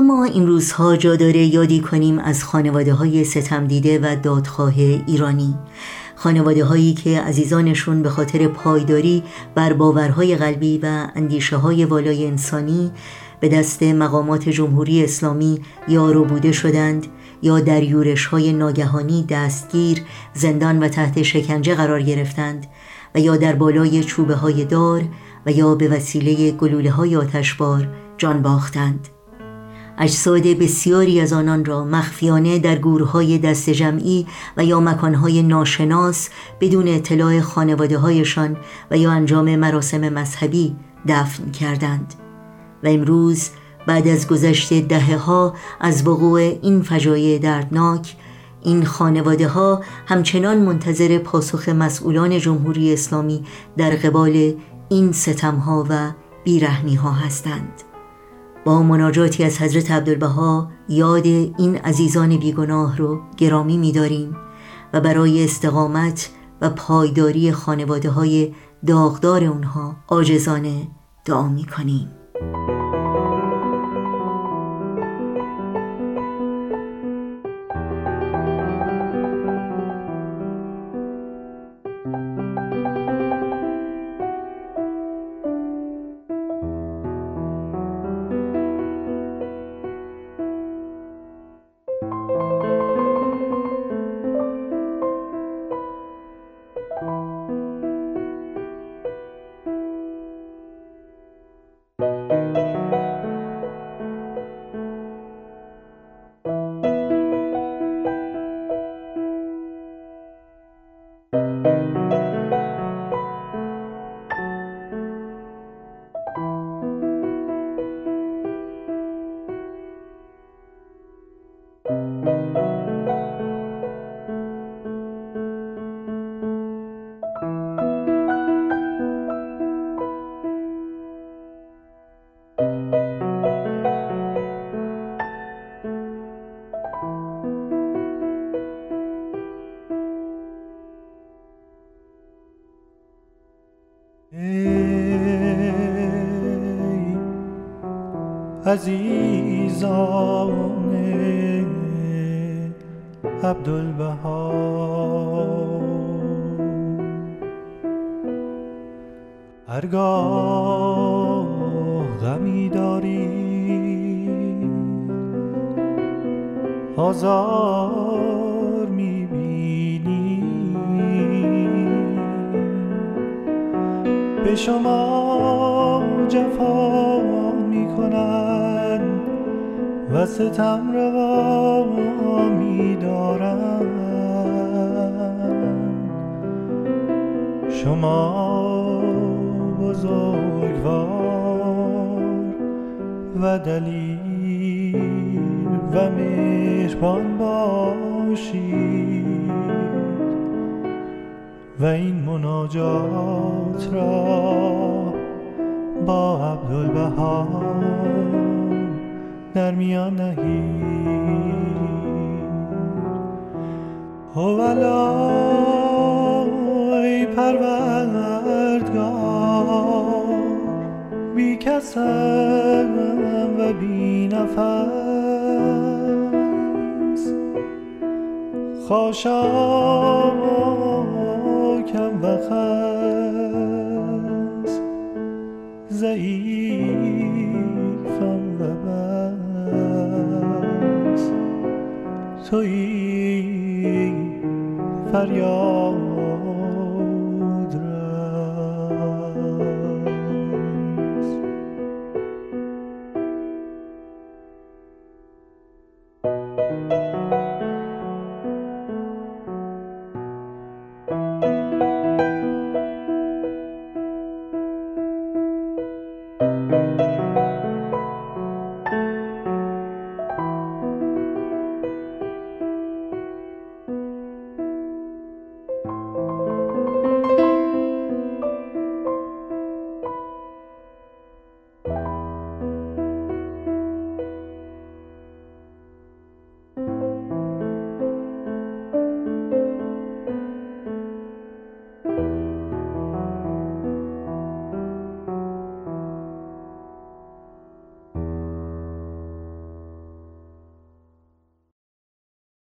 اما این روزها جا داره یادی کنیم از خانواده های ستم دیده و دادخواه ایرانی. خانواده هایی که عزیزانشون به خاطر پایداری بر باورهای قلبی و اندیشه های والای انسانی به دست مقامات جمهوری اسلامی یارو بوده شدند یا در یورش های ناگهانی دستگیر زندان و تحت شکنجه قرار گرفتند و یا در بالای چوبه های دار و یا به وسیله گلوله های آتشبار جان باختند. اجساد بسیاری از آنان را مخفیانه در گورهای دست جمعی و یا مکانهای ناشناس بدون اطلاع خانواده هایشان و یا انجام مراسم مذهبی دفن کردند. و امروز بعد از گذشت دهه ها از وقوع این فجایع دردناک این خانواده ها همچنان منتظر پاسخ مسئولان جمهوری اسلامی در قبال این ستم ها و بیرحمی ها هستند. با مناجاتی از حضرت عبدالبها یاد این عزیزان بیگناه رو گرامی می‌داریم و برای استقامت و پایداری خانواده های داغدار اونها آجزانه دعا می‌کنیم. عزیزان عبدالبها هرگاه غمی داری آزار به شما جفا می‌کنند و ستم روا میدارند شما بزرگوار و دلیل و مهربان باشید و این مناجات را با عبدالبها در میان نهید هوالای پروردگار بی کسم و بی نفس خاشاکم و خس ضعیفم و بس. توی فریاد.